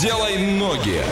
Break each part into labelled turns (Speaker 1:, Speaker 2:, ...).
Speaker 1: Делай ноги.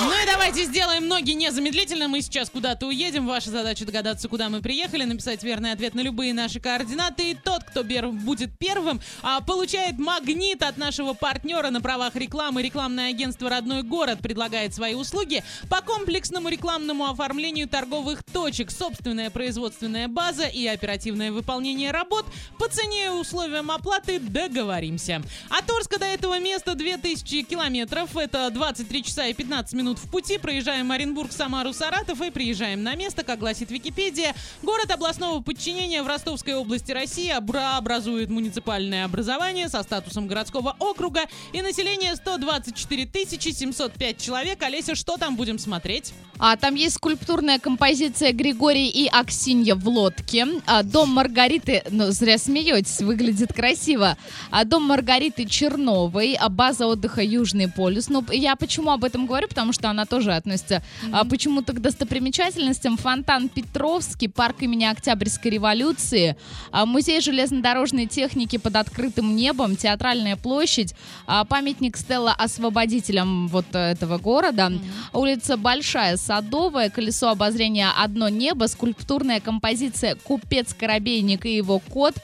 Speaker 2: Ну и давайте сделаем ноги незамедлительно. Мы сейчас куда-то уедем. Ваша задача догадаться, куда мы приехали, написать верный ответ на любые наши координаты. И тот, кто бер- будет первым, а, получает магнит от нашего партнера на правах рекламы. Рекламное агентство «Родной город» предлагает свои услуги по комплексному рекламному оформлению торговых точек, собственная производственная база и оперативное выполнение работ. По цене и условиям оплаты договоримся. От Орска до этого места 2000 километров. Это 23 часа и 15 минут в пути. Проезжаем Оренбург, Самару, Саратов и приезжаем на место, как гласит Википедия. Город областного подчинения в Ростовской области России обра- образует муниципальное образование со статусом городского округа и население 124 705 человек. Олеся, что там будем смотреть?
Speaker 3: А там есть скульптурная композиция Григорий и Аксинья в лодке. А, дом Маргариты, ну зря смеетесь, выглядит красиво. А, дом Маргариты Черновой, а, база отдыха Южный полюс. Ну, я почему об этом говорю? Потому что она тоже относится а, почему-то к достопримечательностям. Фонтан Петровский, парк имени Октябрьской революции, а, музей железнодорожной техники под открытым небом, театральная площадь, а, памятник Стелла освободителям вот этого города, улица Большая Садовая, колесо обозрения «Одно небо», скульптурная композиция «Купец Коробейник и его кот»,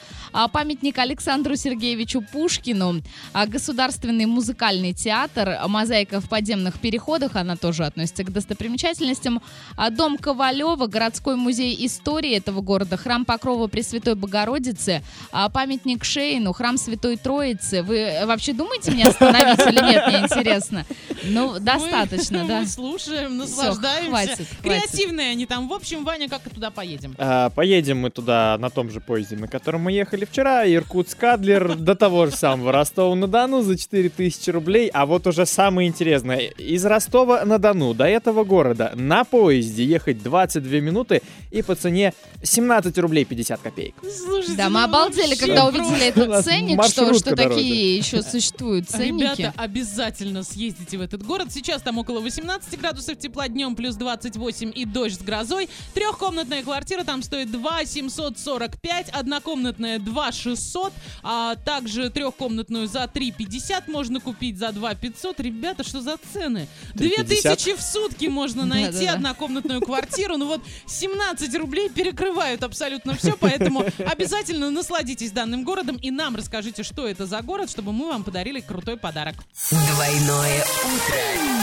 Speaker 3: памятник Александру Сергеевичу Пушкину, Государственный музыкальный театр, мозаика в подземных переходах, она тоже относится к достопримечательностям, а, дом Ковалева, городской музей истории этого города, храм Покрова Пресвятой Богородицы, а, памятник Шейну, храм Святой Троицы. Вы вообще думаете меня остановить или нет, мне интересно? Ну, достаточно,
Speaker 2: мы,
Speaker 3: да.
Speaker 2: Мы слушаем, наслаждаемся.
Speaker 3: хватит, хватит.
Speaker 2: Креативные они там. В общем, Ваня, как туда поедем?
Speaker 4: А, поедем мы туда на том же поезде, на котором мы ехали вчера. Иркутск-Адлер до того же самого Ростова-на-Дону за 4000 рублей. А вот уже самое интересное. Из Ростова-на-Дону до этого города на поезде ехать 22 минуты и по цене 17 рублей 50 копеек.
Speaker 2: Слушайте,
Speaker 3: Да, мы
Speaker 2: ну
Speaker 3: обалдели, когда увидели этот ценник, что, что такие еще существуют ценники.
Speaker 2: Ребята, обязательно съездите в этот город. Сейчас там около 18 градусов тепла, днем плюс 28 и дождь с грозой. Трехкомнатная квартира там стоит 2 745, однокомнатная 2 600, а также трехкомнатную за 3 50 можно купить за 2 500. Ребята, что за цены?
Speaker 4: 3,50?
Speaker 2: 2000 в сутки можно найти однокомнатную квартиру. Ну вот 17 рублей перекрывают абсолютно все, поэтому обязательно насладитесь данным городом и нам расскажите, что это за город, чтобы мы вам подарили крутой подарок.
Speaker 5: Двойное утро.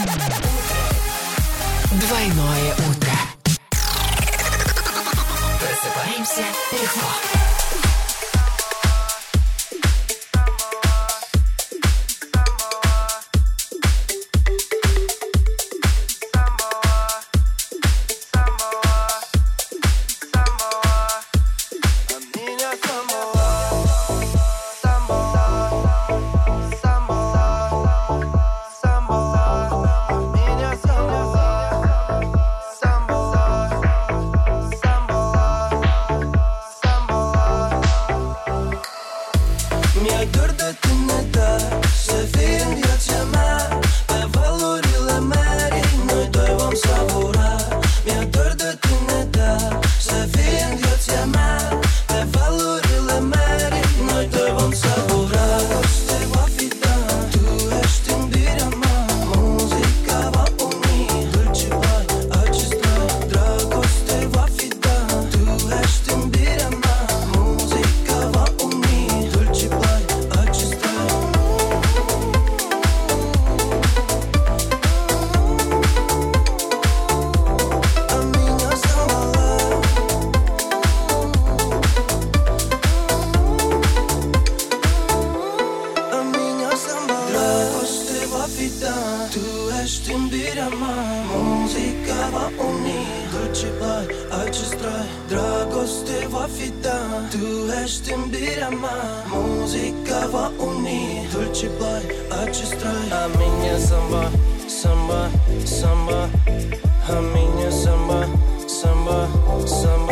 Speaker 5: Двойное утро. Просыпаемся легко.
Speaker 6: Tu ești iubirea mea Muzica va uni Dulce bai, acest trai Dragoste va fi ta Tu ești iubirea mea Muzica va uni Dulce bai, acest trai. A minha samba Samba, samba A minha samba Samba, samba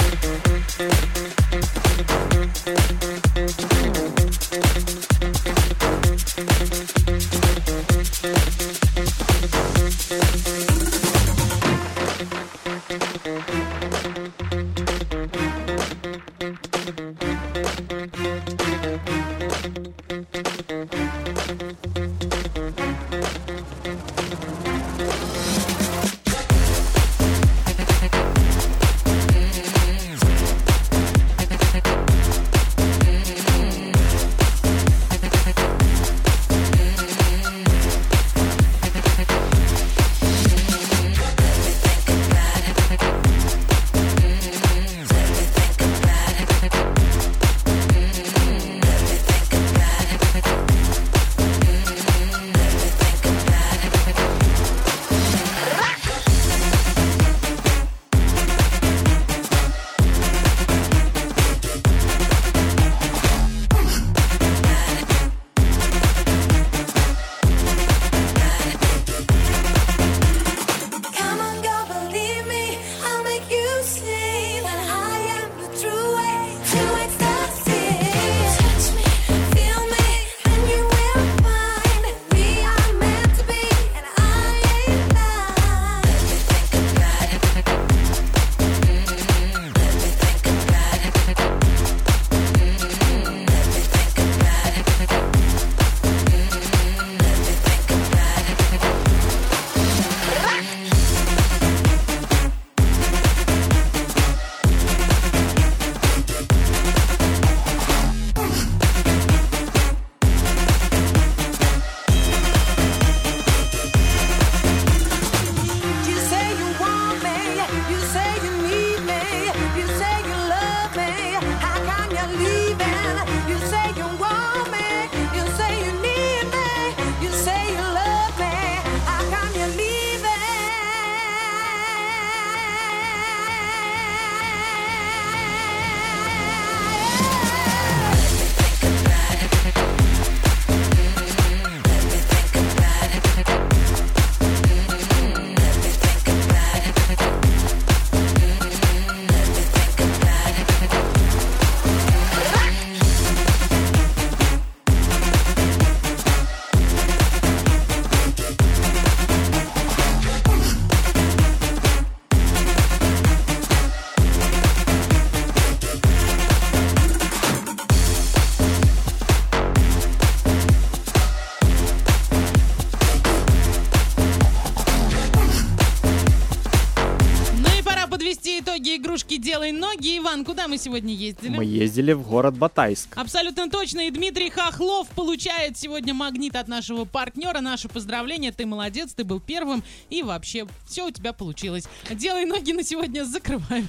Speaker 2: «Делай ноги». Иван, куда мы сегодня ездили?
Speaker 4: Мы ездили в город Батайск.
Speaker 2: Абсолютно точно. И Дмитрий Хохлов получает сегодня магнит от нашего партнера. Наше поздравление. Ты молодец, ты был первым. И вообще, все у тебя получилось. Делай ноги на сегодня закрываем.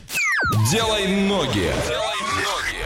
Speaker 7: Делай ноги. Делай ноги.